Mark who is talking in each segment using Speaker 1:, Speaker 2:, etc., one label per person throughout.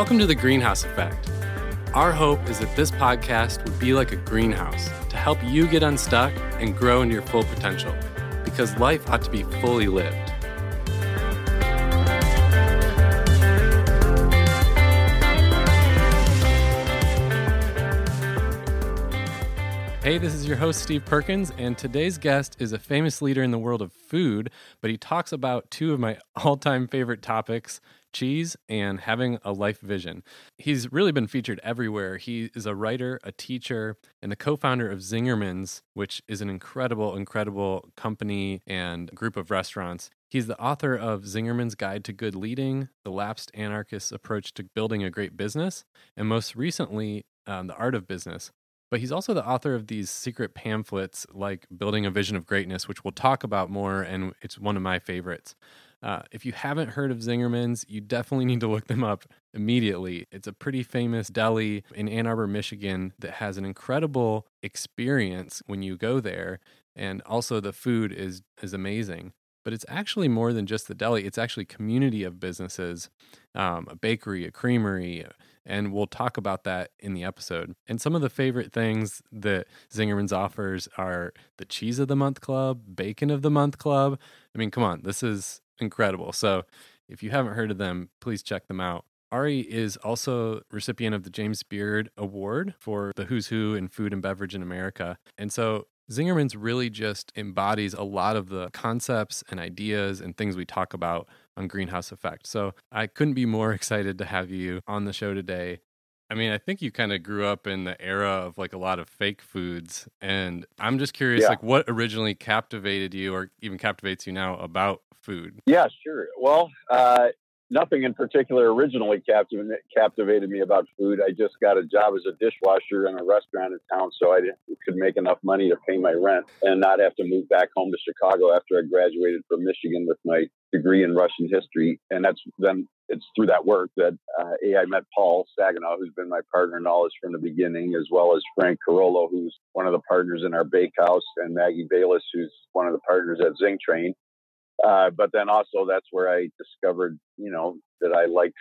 Speaker 1: Welcome to the Greenhouse Effect. Our hope is that this podcast would be like a greenhouse to help you get unstuck and grow into your full potential because life ought to be fully lived. Hey, this is your host, Steve Perkins, and today's guest is a famous leader in the world of food, but he talks about two of my all time favorite topics cheese and having a life vision. He's really been featured everywhere. He is a writer, a teacher, and the co founder of Zingerman's, which is an incredible, incredible company and group of restaurants. He's the author of Zingerman's Guide to Good Leading, The Lapsed Anarchist's Approach to Building a Great Business, and most recently, um, The Art of Business. But he's also the author of these secret pamphlets like Building a Vision of Greatness, which we'll talk about more, and it's one of my favorites. Uh, if you haven't heard of Zingerman's, you definitely need to look them up immediately. It's a pretty famous deli in Ann Arbor, Michigan that has an incredible experience when you go there. And also, the food is, is amazing. But it's actually more than just the deli, it's actually community of businesses, um, a bakery, a creamery, and we'll talk about that in the episode. And some of the favorite things that Zingerman's offers are the Cheese of the Month Club, Bacon of the Month Club. I mean, come on, this is incredible. So if you haven't heard of them, please check them out. Ari is also recipient of the James Beard Award for the Who's Who in Food and Beverage in America. And so Zingerman's really just embodies a lot of the concepts and ideas and things we talk about on Greenhouse Effect. So I couldn't be more excited to have you on the show today. I mean, I think you kind of grew up in the era of like a lot of fake foods. And I'm just curious,
Speaker 2: Yeah.
Speaker 1: like what originally captivated you or even captivates you now about food?
Speaker 2: Yeah, sure. Well, uh, nothing in particular originally captiv- captivated me about food. I just got a job as a dishwasher in a restaurant in town, so I could make enough money to pay my rent and not have to move back home to Chicago after I graduated from Michigan with my degree in Russian history. And that's then it's through that work that uh, I met Paul Saginaw, who's been my partner in all this from the beginning, as well as Frank Carollo, who's one of the partners in our bakehouse, and Maggie Bayless, who's one of the partners at ZingTrain. Uh, but then also that's where I discovered, you know, that I liked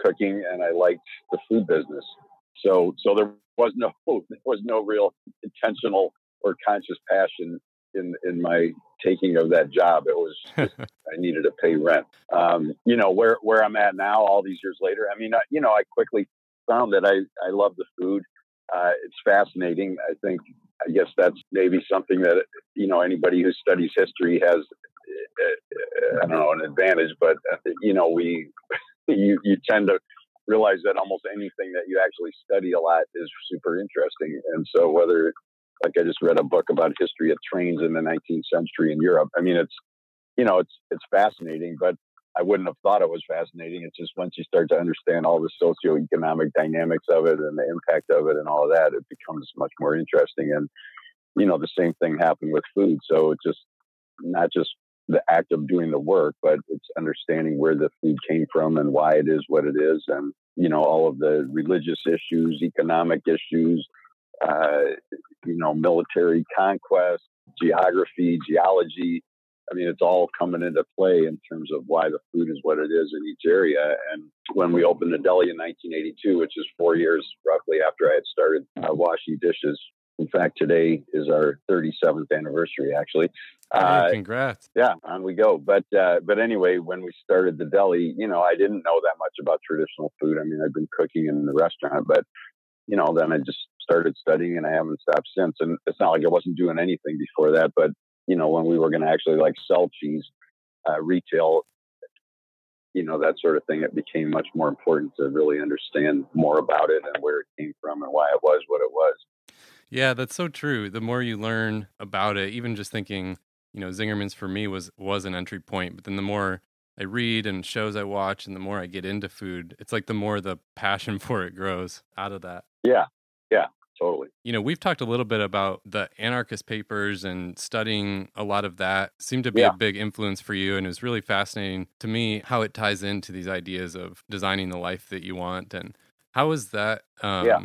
Speaker 2: cooking and I liked the food business. So, so there was no, there was no real intentional or conscious passion in in my taking of that job. It was just, I needed to pay rent. Um, you know where where I'm at now, all these years later. I mean, I, you know, I quickly found that I I love the food. Uh, it's fascinating. I think I guess that's maybe something that you know anybody who studies history has uh, I don't know an advantage, but uh, you know we you you tend to realize that almost anything that you actually study a lot is super interesting, and so whether like I just read a book about history of trains in the 19th century in Europe. I mean, it's you know it's it's fascinating, but I wouldn't have thought it was fascinating. It's just once you start to understand all the socioeconomic dynamics of it and the impact of it and all of that, it becomes much more interesting. And you know, the same thing happened with food. So it's just not just the act of doing the work, but it's understanding where the food came from and why it is what it is, and you know, all of the religious issues, economic issues, uh, you know, military conquest, geography, geology. I mean, it's all coming into play in terms of why the food is what it is in each area. And when we opened the deli in 1982, which is four years roughly after I had started uh, washing dishes, in fact, today is our 37th anniversary, actually. Uh,
Speaker 1: Hey, congrats.
Speaker 2: yeah, on we go. But uh, but anyway, when we started the deli, you know, I didn't know that much about traditional food. I mean, I've been cooking in the restaurant, but you know, then I just started studying, and I haven't stopped since. And it's not like I wasn't doing anything before that, but you know, when we were going to actually like sell cheese uh, retail, you know, that sort of thing, it became much more important to really understand more about it and where it came from and why it was what it was.
Speaker 1: Yeah, that's so true. The more you learn about it, even just thinking, you know, Zingerman's for me was was an entry point, but then the more I read and shows I watch and the more I get into food, it's like the more the passion for it grows out of that.
Speaker 2: Yeah, yeah, totally.
Speaker 1: You know, we've talked a little bit about the anarchist papers and studying a lot of that seemed to be
Speaker 2: Yeah.
Speaker 1: a big influence for you. And it was really fascinating to me how it ties into these ideas of designing the life that you want. And how was that? Um,
Speaker 2: Yeah.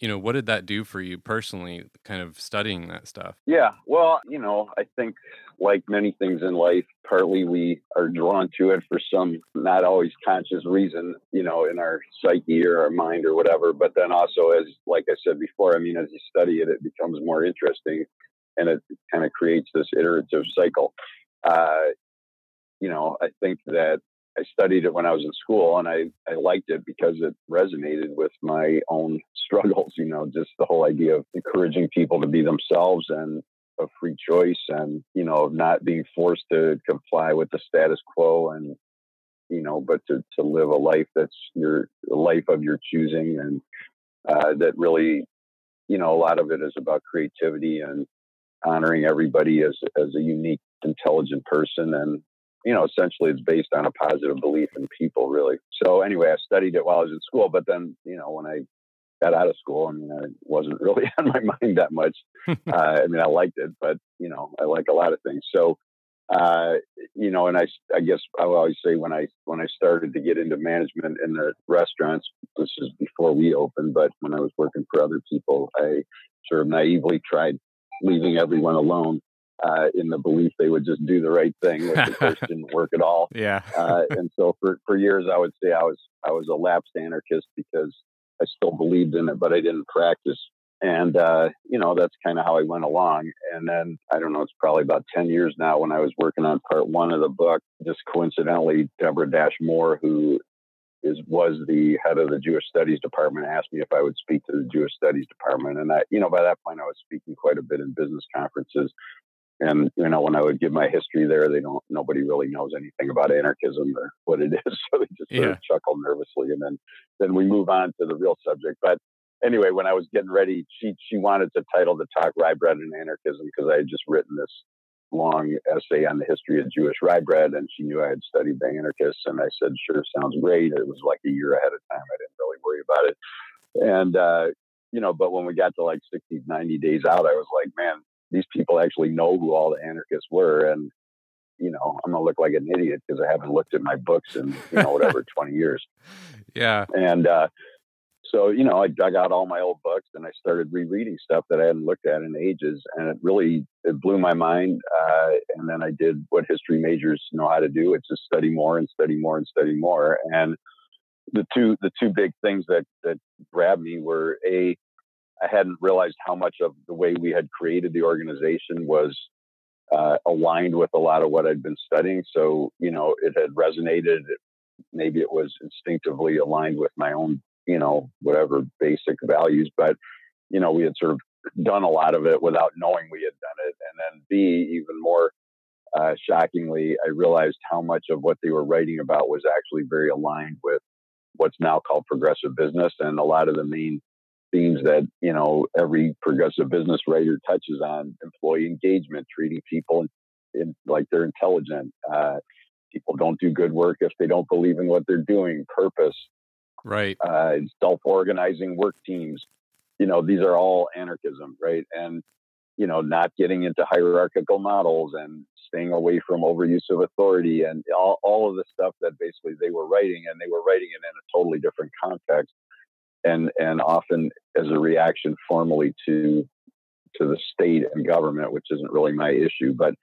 Speaker 1: you know, what did that do for you personally, kind of studying that stuff?
Speaker 2: Yeah, well, you know, I think like many things in life, partly we are drawn to it for some not always conscious reason, you know, in our psyche or our mind or whatever. But then also, as like I said before, I mean, as you study it, it becomes more interesting and it kind of creates this iterative cycle. Uh, you know, I think that I studied it when I was in school and I, I liked it because it resonated with my own struggles, you know, just the whole idea of encouraging people to be themselves and of free choice and, you know, not being forced to comply with the status quo and, you know, but to, to live a life that's your life of your choosing and uh, that really, you know, a lot of it is about creativity and honoring everybody as, as a unique, intelligent person and you know, essentially it's based on a positive belief in people, really. So anyway, I studied it while I was in school, but then, you know, when I got out of school, I mean, it wasn't really on my mind that much. uh, I mean, I liked it, but you know, I like a lot of things. So, uh, you know, and I, I guess I always say when I when I started to get into management in the restaurants, this is before we opened, but when I was working for other people, I sort of naively tried leaving everyone alone uh, in the belief they would just do the right thing, which of course didn't work at all.
Speaker 1: Yeah.
Speaker 2: uh, and so for, for years, I would say I was I was a lapsed anarchist because I still believed in it, but I didn't practice. And uh, you know that's kind of how I went along. And then I don't know, it's probably about ten years now when I was working on part one of the book. Just coincidentally, Deborah Dash Moore, who is was the head of the Jewish Studies department, asked me if I would speak to the Jewish Studies department. And that, you know, by that point, I was speaking quite a bit in business conferences and you know, when I would give my history there, they don't. Nobody really knows anything about anarchism or what it is, so they just sort yeah. of chuckle nervously, and then then we move on to the real subject. But anyway, when I was getting ready, she she wanted to title the talk "Rye Bread and Anarchism" because I had just written this long essay on the history of Jewish rye bread, and she knew I had studied the anarchists, and I said, "Sure, sounds great." It was like a year ahead of time. I didn't really worry about it, and uh, you know, but when we got to like 60, 90 days out, I was like, man, these people actually know who all the anarchists were and you know i'm gonna look like an idiot because i haven't looked at my books in you know whatever 20 years.
Speaker 1: Yeah.
Speaker 2: And uh, so you know i dug out all my old books and i started rereading stuff that i hadn't looked at in ages and it really it blew my mind uh, and then i did what history majors know how to do it's just study more and study more and study more and the two the two big things that that grabbed me were a I hadn't realized how much of the way we had created the organization was uh, aligned with a lot of what I'd been studying. So, you know, it had resonated. Maybe it was instinctively aligned with my own, you know, whatever basic values. But, you know, we had sort of done a lot of it without knowing we had done it. And then, B, even more uh, shockingly, I realized how much of what they were writing about was actually very aligned with what's now called progressive business. And a lot of the main themes that you know every progressive business writer touches on employee engagement treating people in, in like they're intelligent uh, people don't do good work if they don't believe in what they're doing purpose
Speaker 1: right.
Speaker 2: uh, self-organizing work teams. You know these are all anarchism right? And you know not getting into hierarchical models and staying away from overuse of authority and all, all of the stuff that basically they were writing and they were writing it in a totally different context and and often as a reaction formally to to the state and government, which isn't really my issue, but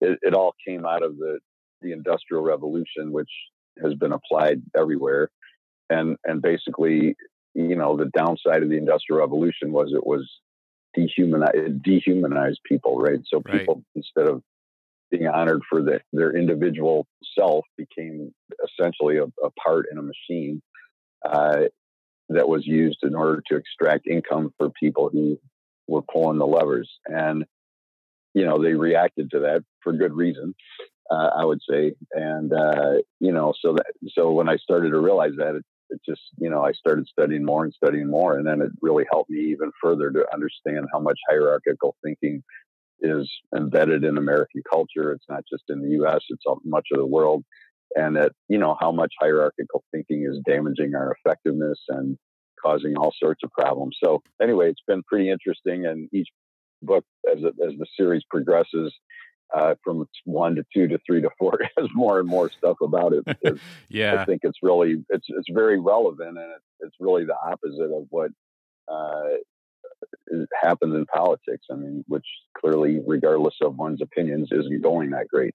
Speaker 2: it, it all came out of the the industrial revolution, which has been applied everywhere, and and basically, you know, the downside of the industrial revolution was it was dehumanized it dehumanized people, right? So people right. instead of being honored for the, their individual self became essentially a, a part in a machine. Uh, that was used in order to extract income for people who were pulling the levers. And, you know, they reacted to that for good reason, uh, I would say. And, uh, you know, so that, so when I started to realize that, it, it just, you know, I started studying more and studying more. And then it really helped me even further to understand how much hierarchical thinking is embedded in American culture. It's not just in the US, it's much of the world and that you know how much hierarchical thinking is damaging our effectiveness and causing all sorts of problems. So anyway, it's been pretty interesting, and each book as it, as the series progresses. Uh, from one to two to three to four has more and more stuff about it.
Speaker 1: yeah,
Speaker 2: I think it's really it's it's very relevant, and it's it's really the opposite of what uh, happens in politics. I mean, which clearly, regardless of one's opinions, isn't going that great.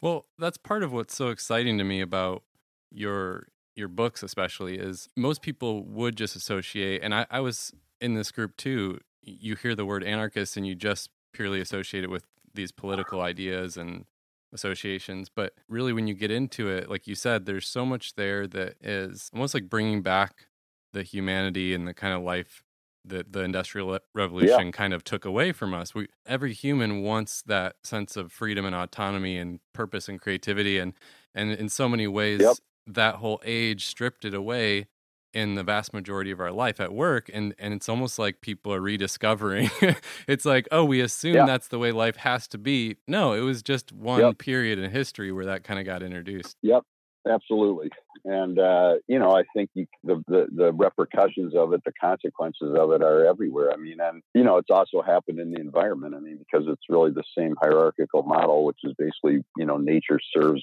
Speaker 1: Well, that's part of what's so exciting to me about your your books, especially, is most people would just associate, and I, I was in this group too. You hear the word anarchist, and you just purely associate it with these political ideas and associations. But really, when you get into it, like you said, there's so much there that is almost like bringing back the humanity and the kind of life that the industrial revolution yeah. kind of took away from us. We every human wants that sense of freedom and autonomy and purpose and creativity and and in so many ways yep. that whole age stripped it away in the vast majority of our life at work and and it's almost like people are rediscovering it's like oh we assume yeah. that's the way life has to be no it was just one yep. period in history where that kind of got introduced
Speaker 2: yep absolutely and uh, you know i think you, the, the, the repercussions of it the consequences of it are everywhere i mean and you know it's also happened in the environment i mean because it's really the same hierarchical model which is basically you know nature serves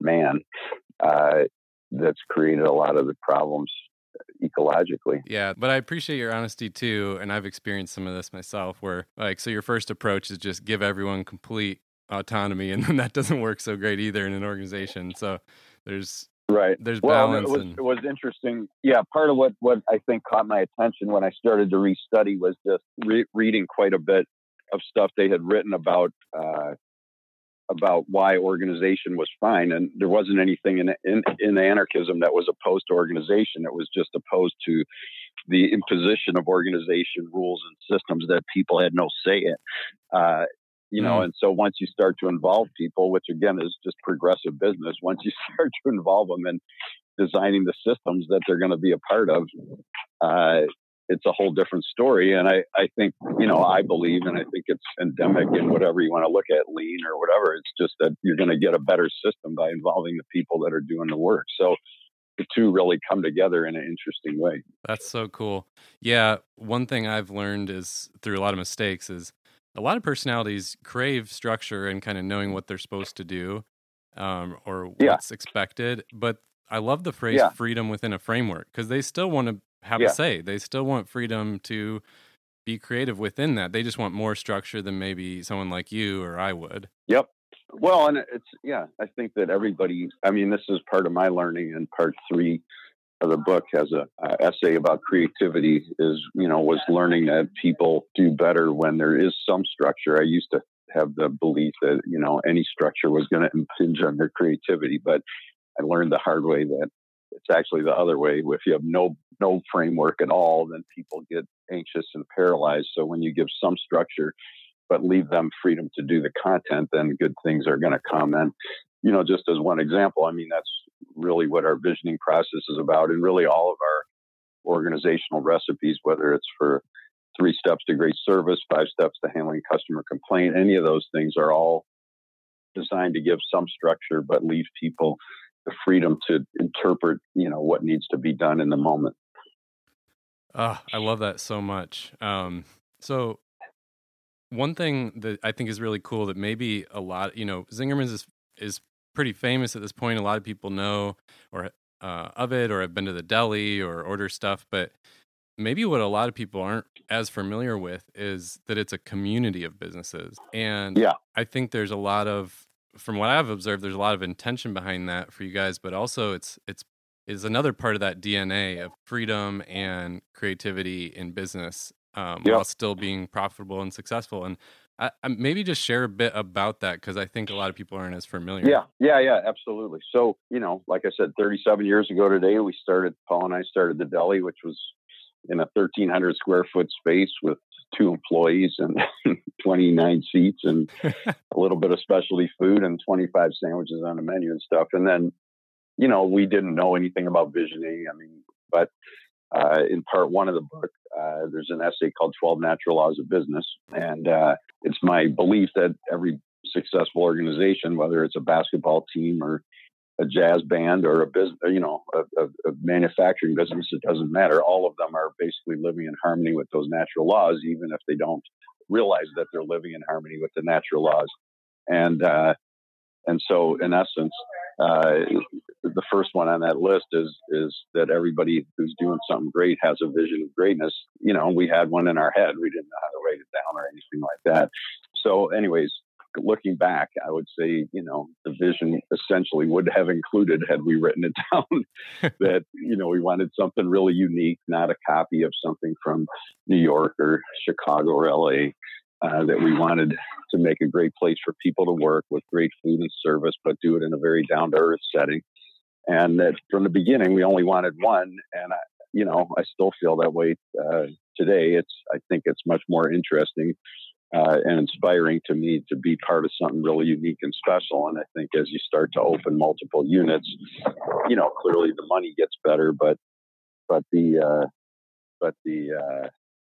Speaker 2: man uh, that's created a lot of the problems ecologically.
Speaker 1: Yeah, but I appreciate your honesty too, and I've experienced some of this myself. Where like, so your first approach is just give everyone complete autonomy, and then that doesn't work so great either in an organization. So there's
Speaker 2: right
Speaker 1: there's
Speaker 2: well,
Speaker 1: balance.
Speaker 2: It was,
Speaker 1: and...
Speaker 2: it was interesting. Yeah, part of what what I think caught my attention when I started to restudy was just re- reading quite a bit of stuff they had written about uh, about why organization was fine, and there wasn't anything in, in in anarchism that was opposed to organization. It was just opposed to the imposition of organization rules and systems that people had no say in. Uh, you know, mm. and so once you start to involve people, which again is just progressive business, once you start to involve them in designing the systems that they're going to be a part of, uh, it's a whole different story. And I, I think, you know, I believe, and I think it's endemic in whatever you want to look at, lean or whatever. It's just that you're going to get a better system by involving the people that are doing the work. So the two really come together in an interesting way.
Speaker 1: That's so cool. Yeah. One thing I've learned is through a lot of mistakes is a lot of personalities crave structure and kind of knowing what they're supposed to do um, or what's yeah. expected. But I love the phrase yeah. freedom within a framework because they still want to have yeah. a say. They still want freedom to be creative within that. They just want more structure than maybe someone like you or I would.
Speaker 2: Yep. Well, and it's yeah, I think that everybody. I mean, this is part of my learning, and part three of the book has a, a essay about creativity. Is you know was learning that people do better when there is some structure. I used to have the belief that you know any structure was going to impinge on their creativity, but I learned the hard way that it's actually the other way. If you have no no framework at all, then people get anxious and paralyzed. So when you give some structure, but leave them freedom to do the content, then good things are going to come. And you know, just as one example, I mean that's really what our visioning process is about, and really all of our organizational recipes, whether it's for three steps to great service, five steps to handling customer complaint, any of those things are all designed to give some structure, but leave people the freedom to interpret, you know, what needs to be done in the moment.
Speaker 1: Oh, I love that so much. Um, so one thing that I think is really cool that maybe a lot, you know, Zingerman's is is pretty famous at this point. A lot of people know or uh, of it, or have been to the deli or order stuff. But maybe what a lot of people aren't as familiar with is that it's a community of businesses, and
Speaker 2: yeah,
Speaker 1: I think there's a lot of from what I've observed, there's a lot of intention behind that for you guys, but also it's it's is another part of that DNA of freedom and creativity in business um, yep. while still being profitable and successful. And I, I maybe just share a bit about that because I think a lot of people aren't as familiar.
Speaker 2: Yeah, yeah, yeah, absolutely. So you know, like I said, 37 years ago today, we started. Paul and I started the deli, which was in a 1,300 square foot space with two employees and 29 seats and a little bit of specialty food and 25 sandwiches on the menu and stuff. And then, you know, we didn't know anything about visioning. I mean, but uh, in part one of the book, uh, there's an essay called 12 Natural Laws of Business. And uh, it's my belief that every successful organization, whether it's a basketball team or a jazz band or a business, you know, a, a, a, manufacturing business, it doesn't matter. All of them are basically living in harmony with those natural laws, even if they don't realize that they're living in harmony with the natural laws. And uh, And so, in essence, uh, the first one on that list is is that everybody who's doing something great has a vision of greatness. You know, we had one in our head. We didn't know how to write it down or anything like that. So, anyways, looking back, I would say, you know, the vision essentially would have included, had we written it down, that, you know, we wanted something really unique, not a copy of something from New York or Chicago or LA. Uh, that we wanted to make a great place for people to work with great food and service, but do it in a very down to earth setting. And that from the beginning, we only wanted one. And, I, you know, I still feel that way uh, today. It's, I think it's much more interesting uh, and inspiring to me to be part of something really unique and special. And I think as you start to open multiple units, you know, clearly the money gets better, but but the uh, but the uh,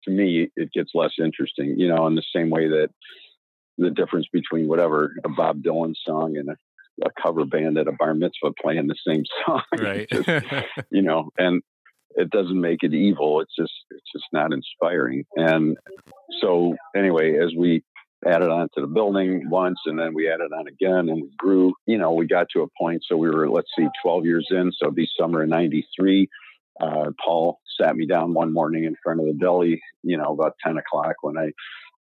Speaker 2: to me it gets less interesting. You know, in the same way that the difference between whatever a Bob Dylan song and a, a cover band at a bar mitzvah playing the same song,
Speaker 1: right?
Speaker 2: just, you know, and it doesn't make it evil. It's just it's just not inspiring. And so anyway, as we added on to the building once and then we added on again and we grew, you know, we got to a point. So we were, let's see, 12 years in. So be summer of 93. Uh, Paul sat me down one morning in front of the deli, you know, about 10 o'clock when I,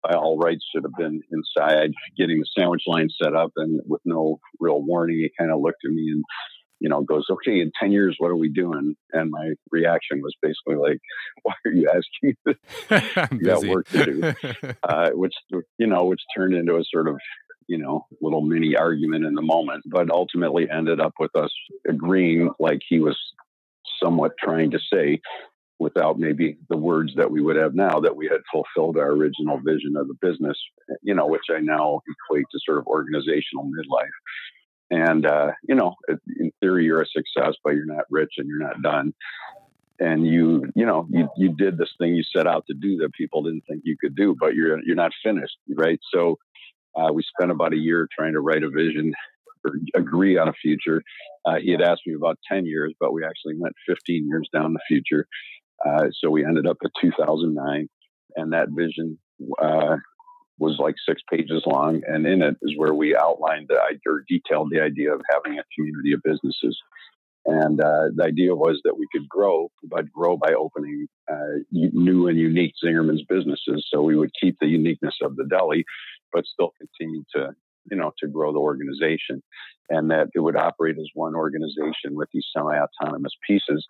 Speaker 2: by all rights, should have been inside getting the sandwich line set up. And with no real warning, he kind of looked at me and you know, goes, okay, in 10 years, what are we doing? And my reaction was basically like, why are you asking? you got work to do. uh, which, you know, which turned into a sort of, you know, little mini argument in the moment, but ultimately ended up with us agreeing like he was somewhat trying to say without maybe the words that we would have now that we had fulfilled our original vision of the business, you know, which I now equate to sort of organizational midlife. And, uh, you know, in theory, you're a success, but you're not rich and you're not done. And you, you know, you, you did this thing you set out to do that people didn't think you could do, but you're, you're not finished. Right. So, uh, we spent about a year trying to write a vision or agree on a future. Uh, he had asked me about 10 years, but we actually went 15 years down the future. Uh, so we ended up at 2009 and that vision uh, was like six pages long, and in it is where we outlined the, or detailed the idea of having a community of businesses. And uh, the idea was that we could grow, but grow by opening uh, new and unique Zingerman's businesses. So we would keep the uniqueness of the deli, but still continue to, you know, to grow the organization, and that it would operate as one organization with these semi-autonomous pieces,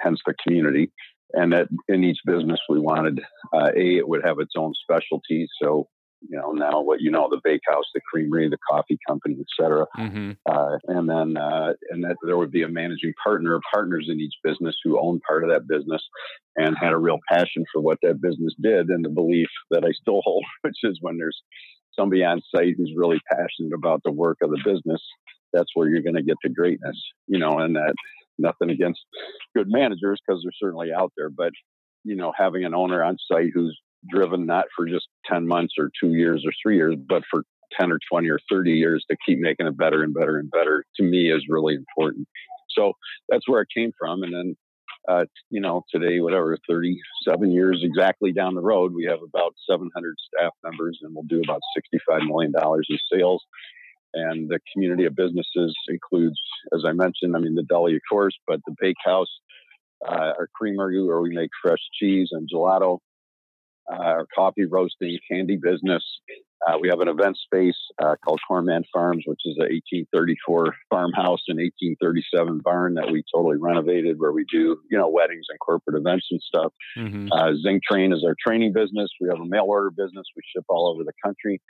Speaker 2: hence the community and that in each business we wanted uh, a it would have its own specialties so you know now what you know the bakehouse the creamery the coffee company etc mm-hmm. uh, and then uh, and that there would be a managing partner partners in each business who owned part of that business and had a real passion for what that business did and the belief that i still hold which is when there's somebody on site who's really passionate about the work of the business that's where you're going to get to greatness you know and that nothing against good managers because they're certainly out there, but you know, having an owner on site who's driven not for just 10 months or two years or three years, but for 10 or 20 or 30 years to keep making it better and better and better to me is really important. So that's where it came from. And then, uh, you know, today, whatever, 37 years exactly down the road, we have about 700 staff members and we'll do about $65 million in sales and the community of businesses includes, as I mentioned, I mean, the deli, of course, but the bakehouse, uh, our creamery where we make fresh cheese and gelato, uh, our coffee roasting, candy business. Uh, we have an event space uh, called Cornman Farms, which is a 1834 farmhouse and 1837 barn that we totally renovated, where we do you know weddings and corporate events and stuff. Mm-hmm. Uh, ZingTrain is our training business. We have a mail order business. We ship all over the country.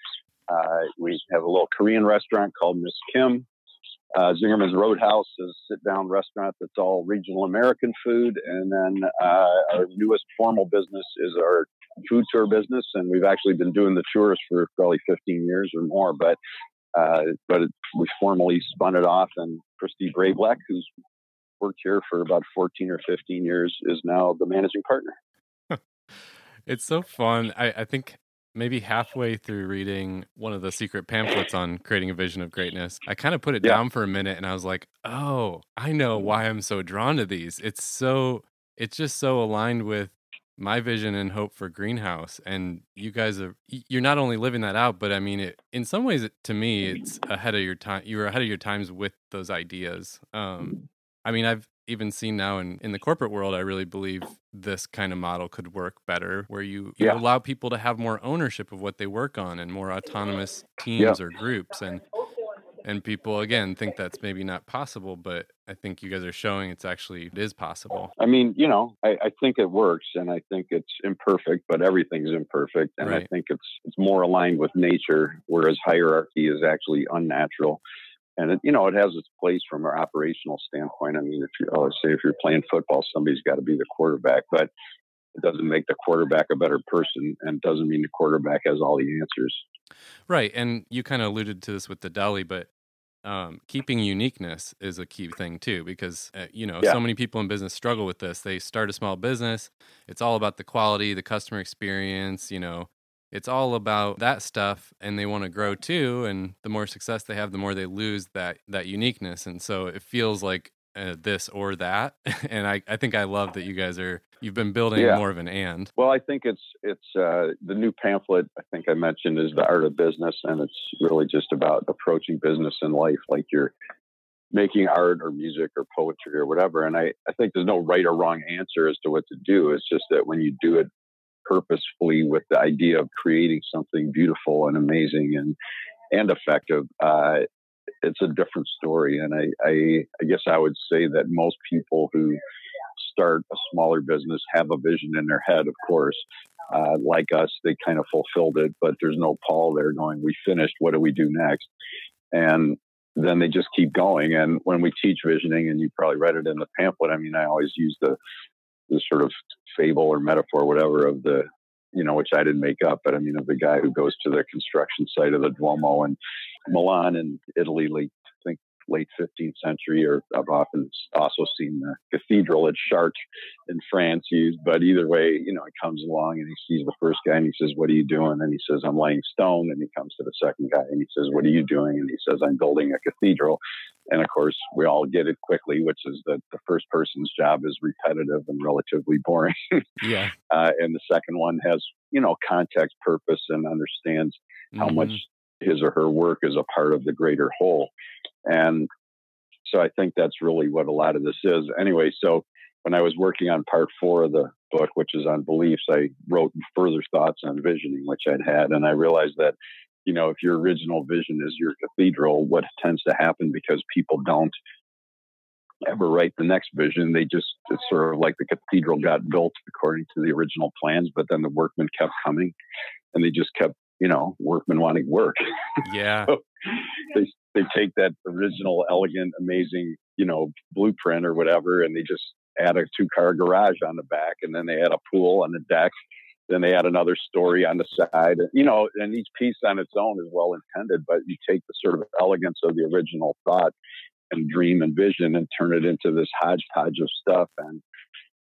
Speaker 2: Uh, we have a little Korean restaurant called Miss Kim. Uh, Zingerman's Roadhouse is a sit down restaurant that's all regional American food. And then uh, our newest formal business is our food tour business. And we've actually been doing the tours for probably 15 years or more. But uh, but it, we formally spun it off. And Kristie Brablec, who's worked here for about 14 or 15 years, is now the managing partner.
Speaker 1: it's so fun. I, I think maybe halfway through reading one of the secret pamphlets on creating a vision of greatness, I kind of put it yeah. down for a minute and I was like, oh, I know why I'm so drawn to these. It's so, it's just so aligned with my vision and hope for greenhouse and you guys are you're not only living that out but i mean it in some ways it, to me it's ahead of your time you were ahead of your times with those ideas um i mean i've even seen now in, in the corporate world i really believe this kind of model could work better where you, you
Speaker 2: Yeah.
Speaker 1: allow people to have more ownership of what they work on and more autonomous teams or groups and and people again think that's maybe not possible but i think you guys are showing it's actually it is possible
Speaker 2: I mean, you know, I, I think it works, and I think it's imperfect, but everything's imperfect, and I think it's it's more aligned with nature, whereas hierarchy is actually unnatural. And it, you know, it has its place from an operational standpoint. I mean, if you oh, say if you're playing football, somebody's got to be the quarterback, but it doesn't make the quarterback a better person, and doesn't mean the quarterback has all the answers.
Speaker 1: Right, and you kind of alluded to this with the deli, but um, keeping uniqueness is a key thing too, because uh, you know
Speaker 2: Yeah.
Speaker 1: so many people in business struggle with this. They start a small business; it's all about the quality, the customer experience. You know, it's all about that stuff, and they want to grow too. And the more success they have, the more they lose that that uniqueness. And so it feels like uh, this or that. and I, I think I love that you guys are you've been building
Speaker 2: Yeah.
Speaker 1: more of an and.
Speaker 2: Well, I think it's it's uh, the new pamphlet. I think I mentioned is the art of business, and it's really just about approaching business and life like you're making art or music or poetry or whatever. And I, I think there's no right or wrong answer as to what to do. It's just that when you do it purposefully with the idea of creating something beautiful and amazing and and effective, uh, it's a different story. And I, I I guess I would say that most people who start a smaller business have a vision in their head, of course. Uh, like us, they kind of fulfilled it, but there's no Paul there going, We finished. What do we do next? And then they just keep going. And when we teach visioning, and you probably read it in the pamphlet, I mean, I always use the, the sort of fable or metaphor, whatever, of the, you know, which I didn't make up, but I mean, of the guy who goes to the construction site of the Duomo in Milan in Italy, late, I think late 15th century, or I've often also seen the cathedral at Chartres in France used. But either way, you know, he comes along and he sees the first guy and he says, What are you doing? And he says, I'm laying stone. And he comes to the second guy and he says, What are you doing? And he says, I'm building a cathedral. And of course, we all get it quickly, which is that the first person's job is repetitive and relatively boring.
Speaker 1: Yeah,
Speaker 2: Uh, and the second one has, you know, context, purpose, and understands how
Speaker 1: Mhm.
Speaker 2: much his or her work is a part of the greater whole. And so I think that's really what a lot of this is. Anyway, so when I was working on part four of the book, which is on beliefs, I wrote further thoughts on visioning, which I'd had. And I realized that, you know, if your original vision is your cathedral, what tends to happen because people don't ever write the next vision, they just, it's sort of like the cathedral got built according to the original plans, but then the workmen kept coming and they just kept, you know, workmen wanting work
Speaker 1: yeah,
Speaker 2: they they take that original, elegant, amazing, you know, blueprint or whatever, and they just add a two car garage on the back, and then they add a pool on the deck. Then they add another story on the side, you know, and each piece on its own is well intended, but you take the sort of elegance of the original thought and dream and vision and turn it into this hodgepodge of stuff. And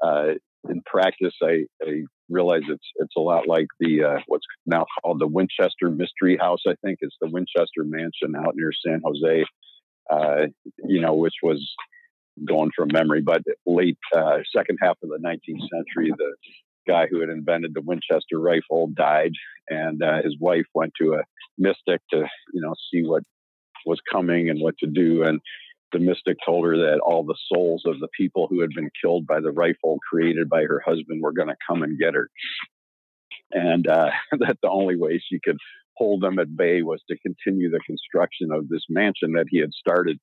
Speaker 2: uh, in practice, I, I realize it's it's a lot like the uh, what's now called the Winchester Mystery House. I think it's the Winchester Mansion out near San Jose. Uh, you know, which was going from memory, but late uh, second half of the 19th century, the guy who had invented the Winchester rifle died, and uh, his wife went to a mystic to you know see what was coming and what to do, and the mystic told her that all the souls of the people who had been killed by the rifle created by her husband were going to come and get her. And uh, that the only way she could hold them at bay was to continue the construction of this mansion that he had started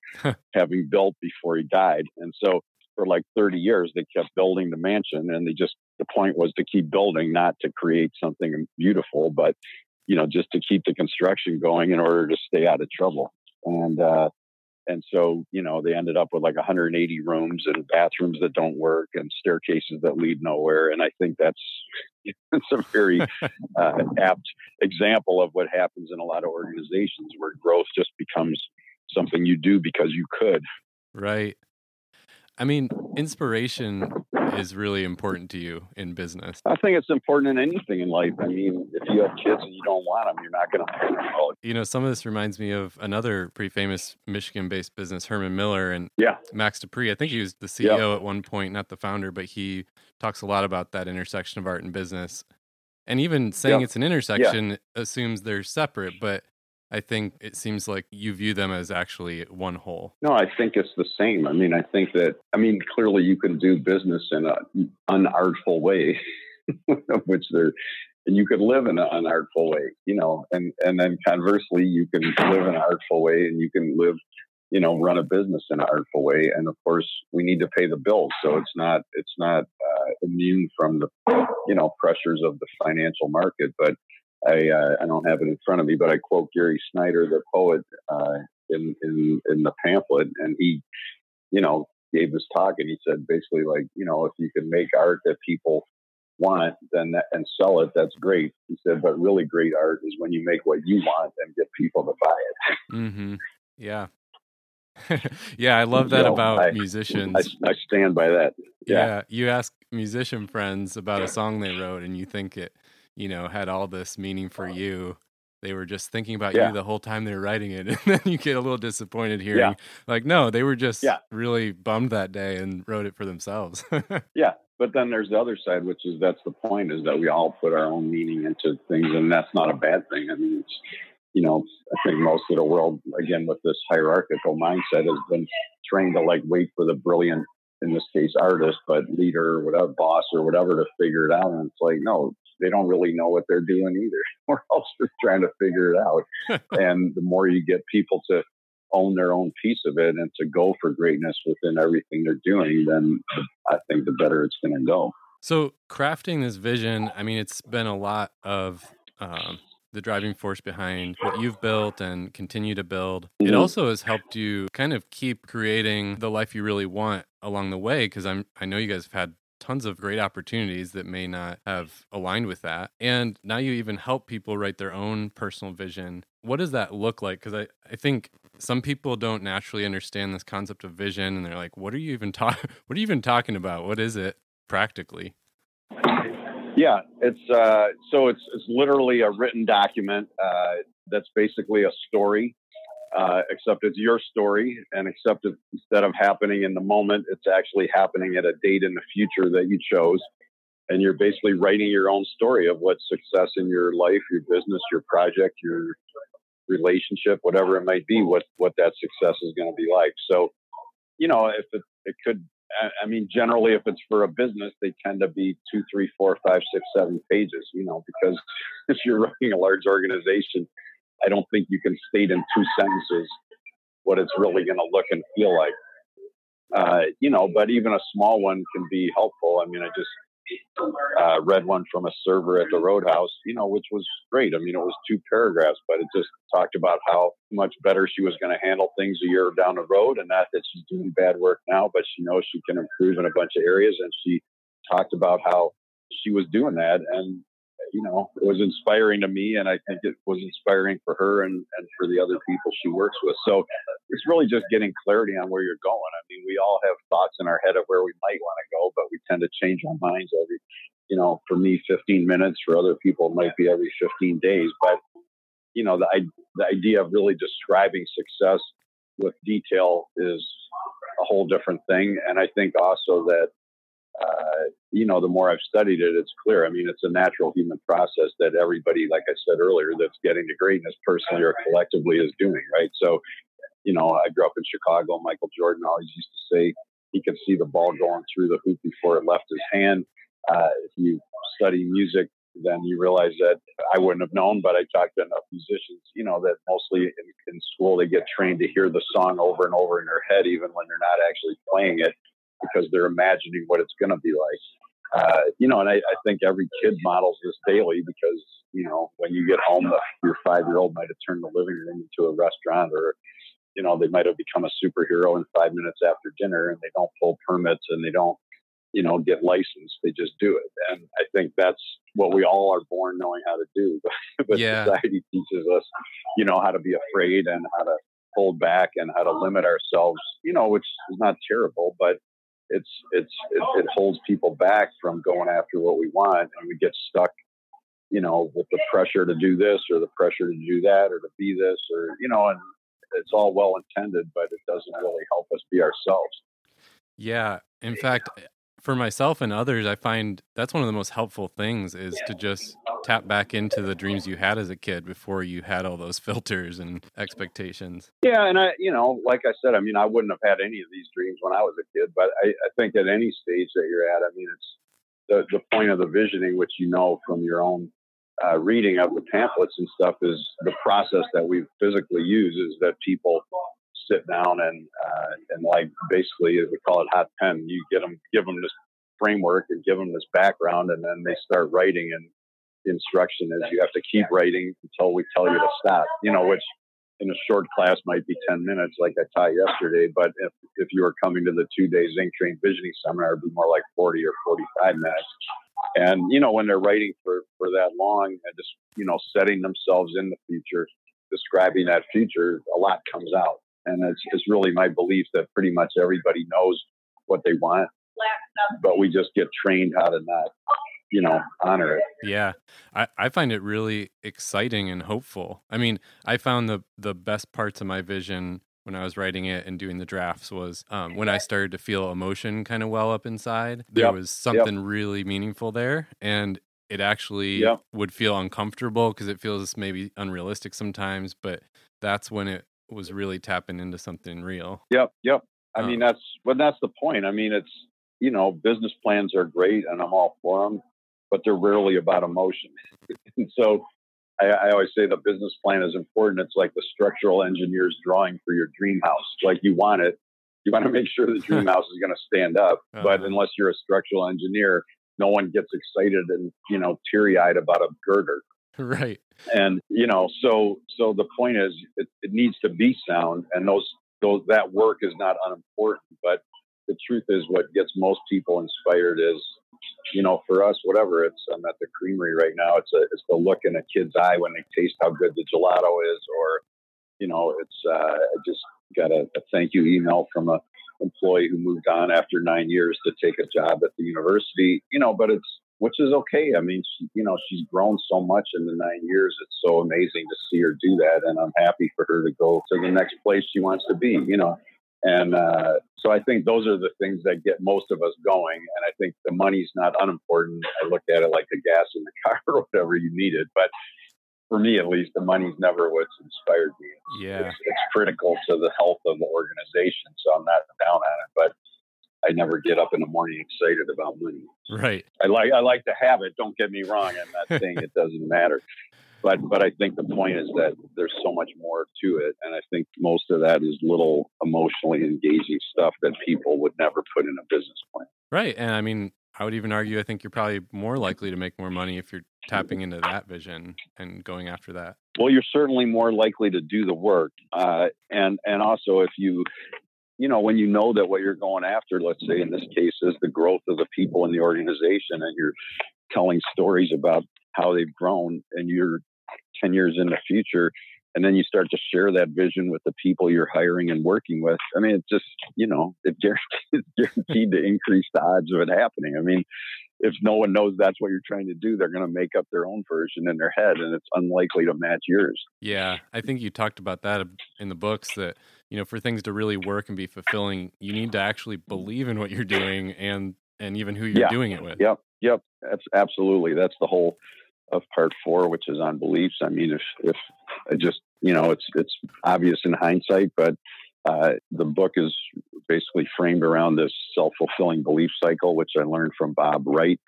Speaker 2: having built before he died. And so for like 30 years, they kept building the mansion and they just, the point was to keep building, not to create something beautiful, but, you know, just to keep the construction going in order to stay out of trouble. And, uh, and so, you know, they ended up with like 180 rooms and bathrooms that don't work and staircases that lead nowhere. And I think that's it's a very uh, apt example of what happens in a lot of organizations where growth just becomes something you do because you could.
Speaker 1: right. I mean, inspiration is really important to you in business.
Speaker 2: I think it's important in anything in life. I mean, if you have kids and you don't want them, you're not going to.
Speaker 1: You know, some of this reminds me of another pretty famous Michigan-based business, Herman Miller, and
Speaker 2: yeah,
Speaker 1: Max De Pree. I think he was the CEO at one point, not the founder, but he talks a lot about that intersection of art and business. And even saying it's an intersection assumes they're separate, but I think it seems like you view them as actually one whole.
Speaker 2: No, I think it's the same. I mean, I think that, I mean, clearly you can do business in an unartful way, of which there, and you could live in an unartful way, you know, and, and then conversely, you can live in an artful way and you can live, you know, run a business in an artful way. And of course, we need to pay the bills. So it's not, it's not uh, immune from the, you know, pressures of the financial market, but I uh, I don't have it in front of me, but I quote Gary Snyder, the poet, uh, in in in the pamphlet, and he, you know, gave this talk, and he said basically like, you know, if you can make art that people want, then that, and sell it, that's great. He said, but really great art is when you make what you want and get people to buy it.
Speaker 1: Mm-hmm. Yeah. yeah, I love that about I, musicians.
Speaker 2: I, I, stand by that.
Speaker 1: Yeah. yeah, you ask musician friends about a song they wrote, and you think it you know, had all this meaning for oh. you. They were just thinking about yeah. you the whole time they were writing it. And then you get a little disappointed hearing, yeah. like, no, they were just yeah. really bummed that day and wrote it for themselves.
Speaker 2: yeah. But then there's the other side, which is that's the point is that we all put our own meaning into things. And that's not a bad thing. I mean, it's, you know, I think most of the world, again, with this hierarchical mindset, has been trained to like wait for the brilliant, in this case, artist, but leader, or whatever, boss or whatever to figure it out. And it's like, no, they don't really know what they're doing either. We're all just trying to figure it out. and the more you get people to own their own piece of it and to go for greatness within everything they're doing, then I think the better it's going to go.
Speaker 1: So, crafting this vision, I mean, it's been a lot of um, the driving force behind what you've built and continue to build. It mm-hmm. also has helped you kind of keep creating the life you really want along the way because I'm I know you guys have had tons of great opportunities that may not have aligned with that. And now you even help people write their own personal vision. What does that look like? Because I, I think some people don't naturally understand this concept of vision and they're like, what are you even talking what are you even talking about? What is it practically?
Speaker 2: Yeah, it's uh, so it's it's literally a written document uh, that's basically a story uh, except it's your story, and except instead of happening in the moment, it's actually happening at a date in the future that you chose. And you're basically writing your own story of what success in your life, your business, your project, your relationship, whatever it might be, what what that success is going to be like. So, you know, if it, it could, I mean, generally, if it's for a business, they tend to be two, three, four, five, six, seven pages. You know, because if you're running a large organization, I don't think you can state in two sentences what it's really going to look and feel like. Uh, you know, but even a small one can be helpful. I mean, I just uh, read one from a server at the Roadhouse, you know, which was great. I mean, it was two paragraphs, but it just talked about how much better she was going to handle things a year down the road, and not that she's doing bad work now, but she knows she can improve in a bunch of areas. And she talked about how she was doing that, and you know, it was inspiring to me, and I think it was inspiring for her and, and for the other people she works with. So it's really just getting clarity on where you're going. I mean, we all have thoughts in our head of where we might want to go, but we tend to change our minds every, you know, for me, 15 minutes. For other people, it might be every 15 days. But you know, the the idea of really describing success with detail is a whole different thing. And I think also that uh, you know, the more I've studied it, it's clear. I mean, it's a natural human process that everybody, like I said earlier, that's getting to greatness personally or collectively is doing, right? So, you know, I grew up in Chicago. Michael Jordan always used to say he could see the ball going through the hoop before it left his hand. Uh, if you study music, then you realize that I wouldn't have known, but I talked to enough musicians, you know, that mostly in, in school they get trained to hear the song over and over in their head, even when they're not actually playing it because they're imagining what it's going to be like. Uh, you know, and I, I, think every kid models this daily because, you know, when you get home, the, your five year old might have turned the living room into a restaurant or, you know, they might have become a superhero in five minutes after dinner and they don't pull permits and they don't, you know, get licensed. They just do it. And I think that's what we all are born knowing how to do. but yeah. society teaches us, you know, how to be afraid and how to hold back and how to limit ourselves, you know, which is not terrible, but it's it's it, it holds people back from going after what we want, and we get stuck, you know, with the pressure to do this or the pressure to do that or to be this or you know, and it's all well intended, but it doesn't really help us be ourselves.
Speaker 1: Yeah. In fact, for myself and others, I find that's one of the most helpful things is to just tap back into the dreams you had as a kid before you had all those filters and expectations.
Speaker 2: Yeah, and I, you know, like I said, I mean, I wouldn't have had any of these dreams when I was a kid, but I, I think at any stage that you're at, I mean, it's the the point of the visioning, which you know from your own uh, reading of the pamphlets and stuff, is the process that we physically use is that people sit down and uh, and like basically we call it hot pen. You get them, give them this framework and give them this background, and then they start writing. And the instruction is you have to keep writing until we tell you to stop. You know, which in a short class might be 10 minutes, like I taught yesterday. But if, if you were coming to the two day ZingTrain Visioning Seminar, it'd be more like 40 or 45 minutes. And, you know, when they're writing for, for that long and just, you know, setting themselves in the future, describing that future, a lot comes out. And it's, it's really my belief that pretty much everybody knows what they want, but we just get trained how to not, you know, honor it.
Speaker 1: Yeah. I, I find it really exciting and hopeful. I mean, I found the, the best parts of my vision when I was writing it and doing the drafts was um, when I started to feel emotion kind of well up inside. There
Speaker 2: Yep.
Speaker 1: was something
Speaker 2: Yep.
Speaker 1: really meaningful there. And it actually
Speaker 2: Yep.
Speaker 1: would feel uncomfortable because it feels maybe unrealistic sometimes. But that's when it was really tapping into something real.
Speaker 2: Yep, yep. I
Speaker 1: Oh.
Speaker 2: mean, that's but that's the point. I mean, it's you know, business plans are great, and I'm all for them, but they're rarely about emotion. and so, I, I always say the business plan is important. It's like the structural engineer's drawing for your dream house. Like you want it, you want to make sure the dream house is going to stand up. But
Speaker 1: Uh-huh.
Speaker 2: unless you're a structural engineer, no one gets excited and you know teary eyed about a girder
Speaker 1: right.
Speaker 2: and you know so so the point is it, it needs to be sound and those those that work is not unimportant but the truth is what gets most people inspired is you know for us whatever it's i'm at the creamery right now it's a it's the look in a kid's eye when they taste how good the gelato is or you know it's uh i just got a, a thank you email from a employee who moved on after nine years to take a job at the university you know but it's which is okay. I mean, she, you know, she's grown so much in the nine years. It's so amazing to see her do that, and I'm happy for her to go to the next place she wants to be. You know, and uh, so I think those are the things that get most of us going. And I think the money's not unimportant. I look at it like the gas in the car or whatever you need it, but for me at least, the money's never what's inspired me. It's,
Speaker 1: Yeah.
Speaker 2: it's, it's critical to the health of the organization, so I'm not down on it, but. I never get up in the morning excited about money.
Speaker 1: Right.
Speaker 2: I like I like to have it. Don't get me wrong. I'm not saying it doesn't matter, but but I think the point is that there's so much more to it, and I think most of that is little emotionally engaging stuff that people would never put in a business plan.
Speaker 1: Right. And I mean, I would even argue I think you're probably more likely to make more money if you're tapping into that vision and going after that.
Speaker 2: Well, you're certainly more likely to do the work, uh, and and also if you you know, when you know that what you're going after, let's say in this case, is the growth of the people in the organization, and you're telling stories about how they've grown, and you're 10 years in the future, and then you start to share that vision with the people you're hiring and working with. I mean, it's just, you know, it guaranteed, it's guaranteed to increase the odds of it happening. I mean, if no one knows that's what you're trying to do, they're going to make up their own version in their head, and it's unlikely to match yours.
Speaker 1: Yeah, I think you talked about that in the books that, you know, for things to really work and be fulfilling, you need to actually believe in what you're doing and and even who you're
Speaker 2: Yeah.
Speaker 1: doing it with.
Speaker 2: Yep, yep. That's absolutely that's the whole of part four, which is on beliefs. I mean, if if I just you know, it's it's obvious in hindsight, but uh, the book is basically framed around this self fulfilling belief cycle, which I learned from Bob Wright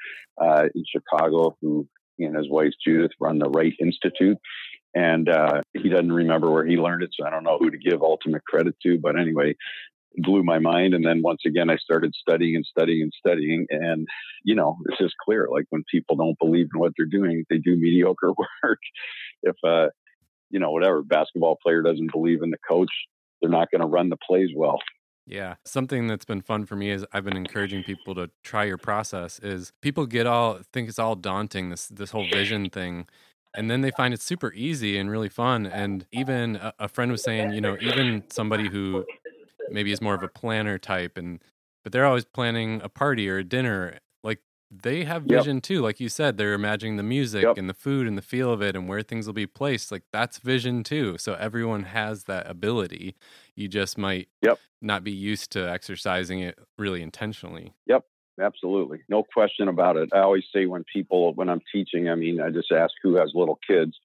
Speaker 2: uh, in Chicago, who he and his wife Judith run the Wright Institute. And uh, he doesn't remember where he learned it, so I don't know who to give ultimate credit to. But anyway, it blew my mind. And then once again, I started studying and studying and studying. And, you know, it's just clear like when people don't believe in what they're doing, they do mediocre work. if, uh, you know, whatever basketball player doesn't believe in the coach, they're not going to run the plays well.
Speaker 1: Yeah. Something that's been fun for me is I've been encouraging people to try your process is people get all think it's all daunting this this whole vision thing and then they find it super easy and really fun and even a, a friend was saying, you know, even somebody who maybe is more of a planner type and but they're always planning a party or a dinner. Like they have
Speaker 2: Yep.
Speaker 1: vision too. Like you said, they're imagining the music
Speaker 2: Yep.
Speaker 1: and the food and the feel of it and where things will be placed. Like that's vision too. So everyone has that ability. You just might
Speaker 2: Yep.
Speaker 1: not be used to exercising it really intentionally.
Speaker 2: Absolutely. No question about it. I always say when people, when I'm teaching, I mean, I just ask who has little kids.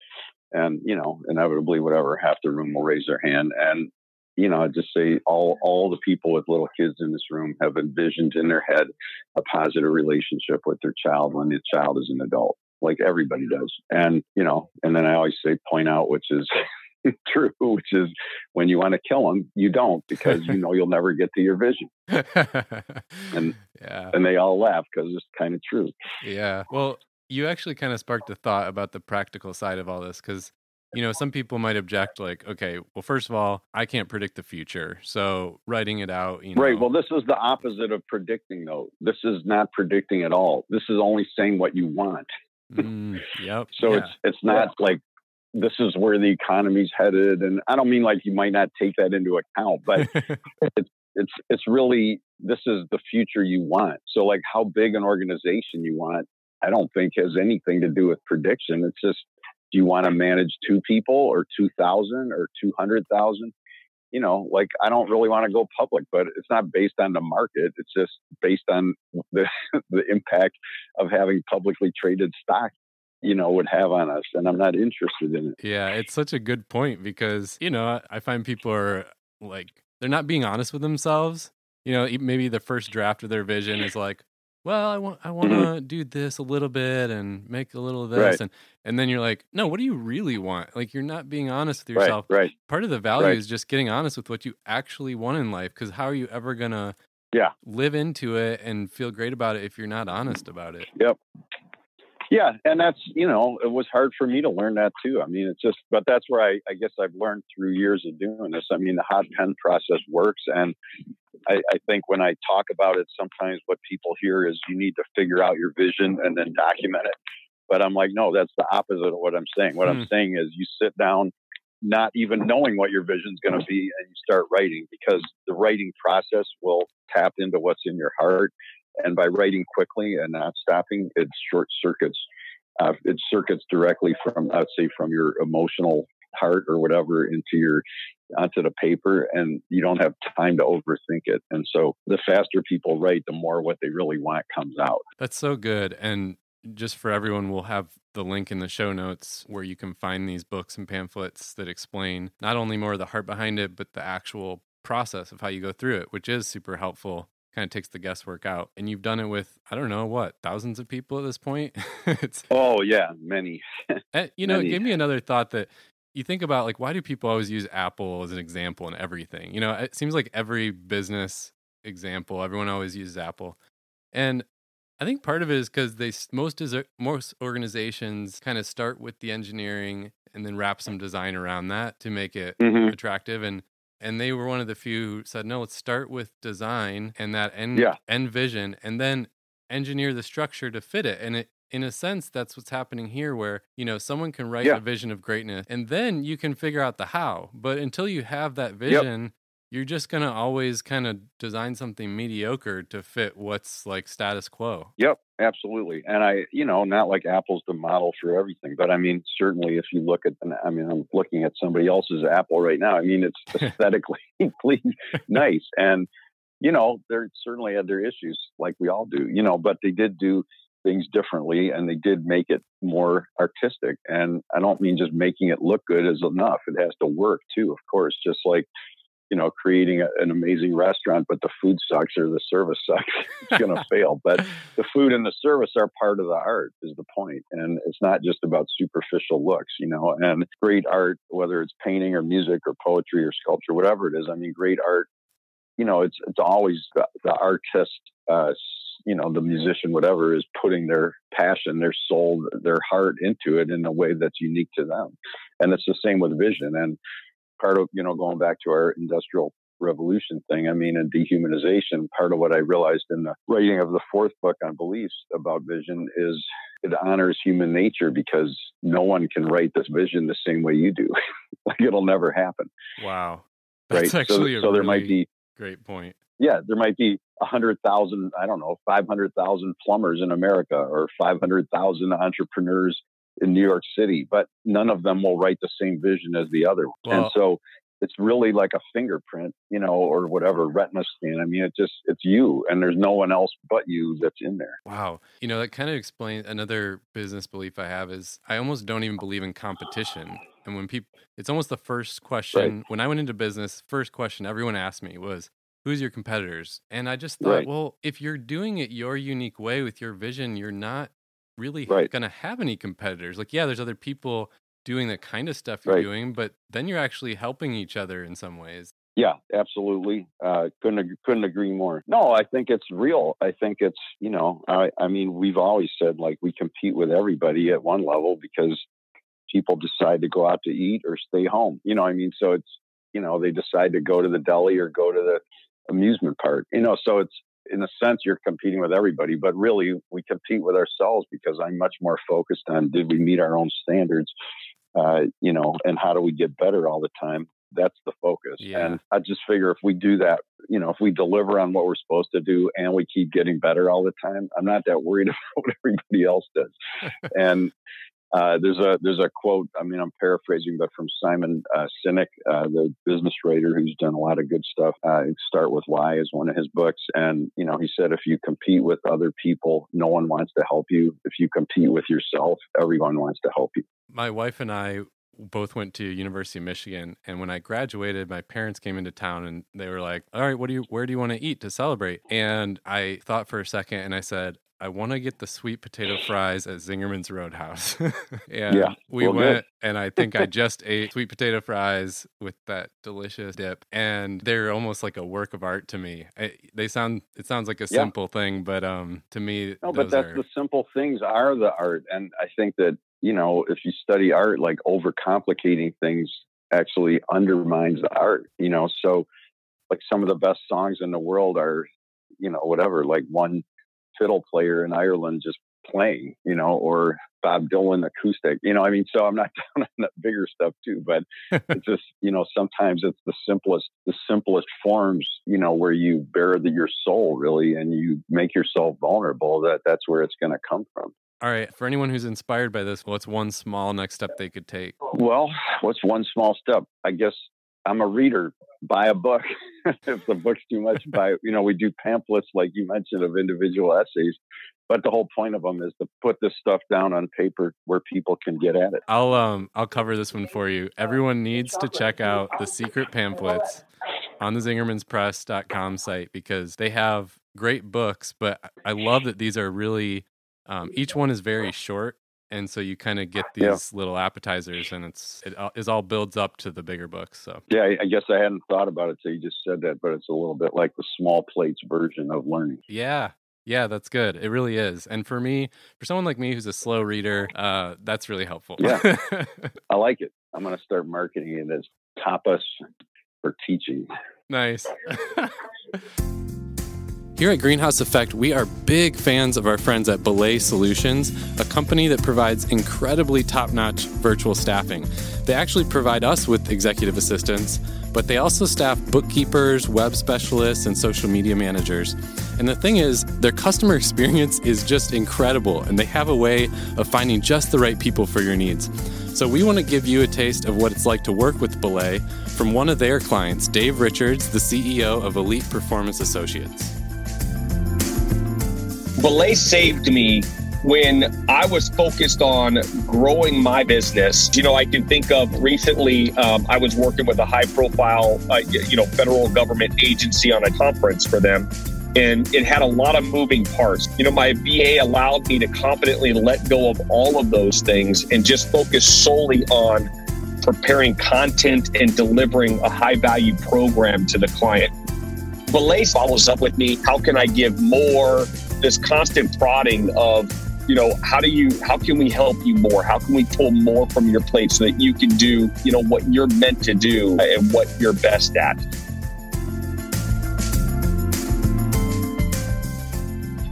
Speaker 2: And, you know, inevitably, whatever, half the room will raise their hand. And, you know, I just say all, all the people with little kids in this room have envisioned in their head a positive relationship with their child when the child is an adult, like everybody does. And, you know, and then I always say, point out, which is true, which is when you want to kill them, you don't because you know you'll never get to your vision. And-
Speaker 1: yeah.
Speaker 2: And they all laugh because it's kind of true.
Speaker 1: Yeah. Well, you actually kind of sparked a thought about the practical side of all this because, you know, some people might object, like, okay, well, first of all, I can't predict the future. So writing it out, you know.
Speaker 2: Right. Well, this is the opposite of predicting, though. This is not predicting at all. This is only saying what you want.
Speaker 1: Mm, yep.
Speaker 2: So
Speaker 1: yeah.
Speaker 2: it's it's not like this is where the economy's headed, and I don't mean like you might not take that into account, but it's it's really this is the future you want. So like how big an organization you want, I don't think has anything to do with prediction. It's just do you want to manage two people or two thousand or two hundred thousand? You know, like I don't really want to go public, but it's not based on the market. It's just based on the the impact of having publicly traded stock, you know, would have on us. And I'm not interested in it.
Speaker 1: yeah. It's such a good point because, you know, I- find people are like, they're not being honest with themselves. You know, maybe the first draft of their vision is like, well, I want I want to do this a little bit and make a little of this
Speaker 2: Mm-hmm. Right.
Speaker 1: and and then you're like, no, what do you really want? Like you're not being honest with yourself.
Speaker 2: right.
Speaker 1: part of the value
Speaker 2: Right.
Speaker 1: is just getting honest with what you actually want in life because how are you ever gonna
Speaker 2: Yeah.
Speaker 1: live into it and feel great about it if you're not honest about it
Speaker 2: Yeah, and that's you know it was hard for me to learn that too. I mean, it's just, but that's where I, I guess I've learned through years of doing this. I mean, the hot pen process works, and I, I think when I talk about it, sometimes what people hear is you need to figure out your vision and then document it. But I'm like, no, that's the opposite of what I'm saying. What
Speaker 1: Hmm.
Speaker 2: I'm saying is you sit down, not even knowing what your vision is going to be, and you start writing because the writing process will tap into what's in your heart and by writing quickly and not stopping, it short circuits. Uh, it circuits directly from, I'd say, from your emotional heart or whatever into your onto the paper, and you don't have time to overthink it. And so, the faster people write, the more what they really want comes out.
Speaker 1: that's so good and just for everyone we'll have the link in the show notes where you can find these books and pamphlets that explain not only more of the heart behind it but the actual process of how you go through it which is super helpful kind of takes the guesswork out and you've done it with i don't know what thousands of people at this point it's
Speaker 2: Oh yeah, many.
Speaker 1: Eh, you know, it
Speaker 2: Many.
Speaker 1: gave me another thought that you think about like why do people always use Apple as an example in everything? You know, it seems like every business example, everyone always uses Apple. And I think part of it is because they most is most organizations kind of start with the engineering and then wrap some design around that to make it
Speaker 2: Mhm.
Speaker 1: attractive and and they were one of the few who said no let's start with design and that end
Speaker 2: Yeah.
Speaker 1: end vision and then engineer the structure to fit it and it in a sense that's what's happening here where you know someone can write
Speaker 2: Yeah.
Speaker 1: a vision of greatness and then you can figure out the how but until you have that vision you're just going to always kind of design something mediocre to fit what's like status quo
Speaker 2: Yep, absolutely. And I, you know, not like Apple's the model for everything, but I mean, certainly if you look at, I mean, I'm looking at somebody else's Apple right now. I mean, it's aesthetically clean, nice. And, you know, they certainly had their issues like we all do, you know, but they did do things differently and they did make it more artistic. And I don't mean just making it look good is enough. It has to work too, of course, just like, you know, creating a, an amazing restaurant, but the food sucks or the service sucks, it's going to fail. But the food and the service are part of the art, is the point. And it's not just about superficial looks, you know. And great art, whether it's painting or music or poetry or sculpture, whatever it is, I mean, great art, you know, it's it's always the, the artist, uh, you know, the musician, whatever, is putting their passion, their soul, their heart into it in a way that's unique to them. And it's the same with vision. And part of, you know, going back to our industrial revolution thing, I mean, and dehumanization, part of what I realized in the writing of the fourth book on beliefs about vision is it honors human nature because no one can write this vision the same way you do. like it'll never happen.
Speaker 1: wow
Speaker 2: Right.
Speaker 1: actually
Speaker 2: so
Speaker 1: a
Speaker 2: so there
Speaker 1: really
Speaker 2: might be
Speaker 1: great point
Speaker 2: yeah, there might be 100,000, I don't know, 500,000 plumbers in America or 500,000 entrepreneurs in New York City, but none of them will write the same vision as the other. Well, and so it's really like a fingerprint, you know, or whatever retina scan. I mean, it just it's you, and there's no one else but you that's in there.
Speaker 1: Wow, you know that kind of explains another business belief I have is I almost don't even believe in competition. And when people, it's almost the first question right. when I went into business. First question everyone asked me was, "Who's your competitors?" And I just thought, right. well, if you're doing it your unique way with your vision, you're not really right. going to have any competitors. Like, yeah, there's other people doing the kind of stuff you're right. doing, but then you're actually helping each other in some ways.
Speaker 2: Yeah, absolutely. Uh, couldn't couldn't agree more. No, I think it's real. I think it's you know, I, I mean, we've always said like we compete with everybody at one level because people decide to go out to eat or stay home. You know, I mean, so it's you know they decide to go to the deli or go to the amusement park. You know, so it's in a sense you're competing with everybody, but really we compete with ourselves because I'm much more focused on did we meet our own standards uh, you know, and how do we get better all the time? That's the focus. Yeah. And I just figure if we do that, you know, if we deliver on what we're supposed to do and we keep getting better all the time, I'm not that worried about what everybody else does. and uh, there's a there's a quote. I mean, I'm paraphrasing, but from Simon uh, Sinek, uh, the business writer who's done a lot of good stuff. Uh, Start with Why is one of his books, and you know, he said if you compete with other people, no one wants to help you. If you compete with yourself, everyone wants to help you.
Speaker 1: My wife and I both went to University of Michigan, and when I graduated, my parents came into town and they were like, "All right, what do you? Where do you want to eat to celebrate?" And I thought for a second, and I said, I want to get the sweet potato fries at Zingerman's Roadhouse. and yeah, we well, went, good. and I think I just ate sweet potato fries with that delicious dip, and they're almost like a work of art to me. I, they sound, it sounds like a yeah. simple thing, but um, to me,
Speaker 2: no, but that's
Speaker 1: are...
Speaker 2: the simple things are the art, and I think that you know, if you study art, like overcomplicating things actually undermines the art. You know, so like some of the best songs in the world are, you know, whatever, like one fiddle player in Ireland just playing, you know, or Bob Dylan acoustic, you know. I mean, so I'm not down on the bigger stuff too, but it's just, you know, sometimes it's the simplest, the simplest forms, you know, where you bare the, your soul really, and you make yourself vulnerable. That that's where it's going to come from.
Speaker 1: All right. For anyone who's inspired by this, what's one small next step they could take?
Speaker 2: Well, what's one small step? I guess I'm a reader. Buy a book. if the book's too much, buy. You know, we do pamphlets like you mentioned of individual essays, but the whole point of them is to put this stuff down on paper where people can get at it.
Speaker 1: I'll um I'll cover this one for you. Everyone needs to check out the secret pamphlets on the zingermanspress.com site because they have great books, but I love that these are really um, each one is very short and so you kind of get these yeah. little appetizers and it's it is all builds up to the bigger books so.
Speaker 2: Yeah i guess i hadn't thought about it so you just said that but it's a little bit like the small plates version of learning.
Speaker 1: Yeah. Yeah that's good. It really is. And for me for someone like me who's a slow reader uh, that's really helpful.
Speaker 2: Yeah. I like it. I'm going to start marketing it as tapas for teaching.
Speaker 1: Nice Here at Greenhouse Effect, we are big fans of our friends at Belay Solutions, a company that provides incredibly top notch virtual staffing. They actually provide us with executive assistants, but they also staff bookkeepers, web specialists, and social media managers. And the thing is, their customer experience is just incredible, and they have a way of finding just the right people for your needs. So, we want to give you a taste of what it's like to work with Belay from one of their clients, Dave Richards, the CEO of Elite Performance Associates.
Speaker 3: Belay saved me when I was focused on growing my business. You know, I can think of recently, um, I was working with a high profile, uh, you know, federal government agency on a conference for them. And it had a lot of moving parts. You know, my VA allowed me to confidently let go of all of those things and just focus solely on preparing content and delivering a high value program to the client. Belay follows up with me. How can I give more? This constant prodding of you know how do you how can we help you more? How can we pull more from your plate so that you can do you know what you're meant to do and what you're best at?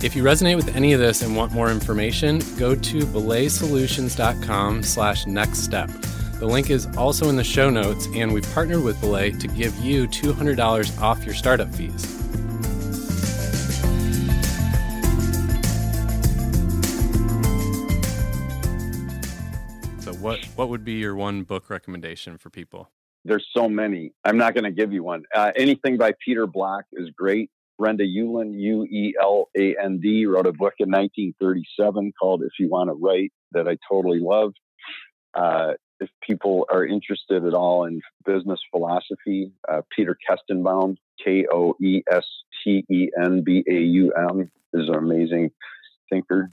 Speaker 1: If you resonate with any of this and want more information go to belaysolutions.com slash next step. The link is also in the show notes and we've partnered with belay to give you $200 off your startup fees what would be your one book recommendation for people?
Speaker 2: There's so many. I'm not going to give you one. Uh, anything by Peter Block is great. Brenda Ueland, U E L A N D, wrote a book in 1937 called If You Want to Write that I totally love. Uh, if people are interested at all in business philosophy, uh, Peter Koestenbaum, K O E S T E N B A U M, is an amazing thinker.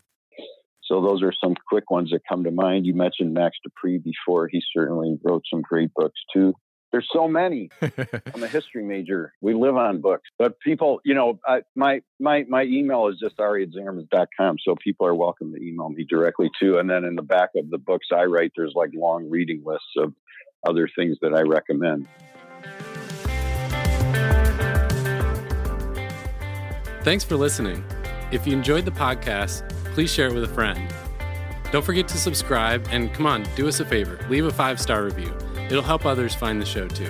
Speaker 2: So those are some quick ones that come to mind. You mentioned Max De Pree before. He certainly wrote some great books too. There's so many. I'm a history major. We live on books. But people, you know, I, my my my email is just ari at so people are welcome to email me directly too. And then in the back of the books I write, there's like long reading lists of other things that I recommend.
Speaker 1: Thanks for listening. If you enjoyed the podcast, please share it with a friend. Don't forget to subscribe and come on, do us a favor leave a five star review. It'll help others find the show too.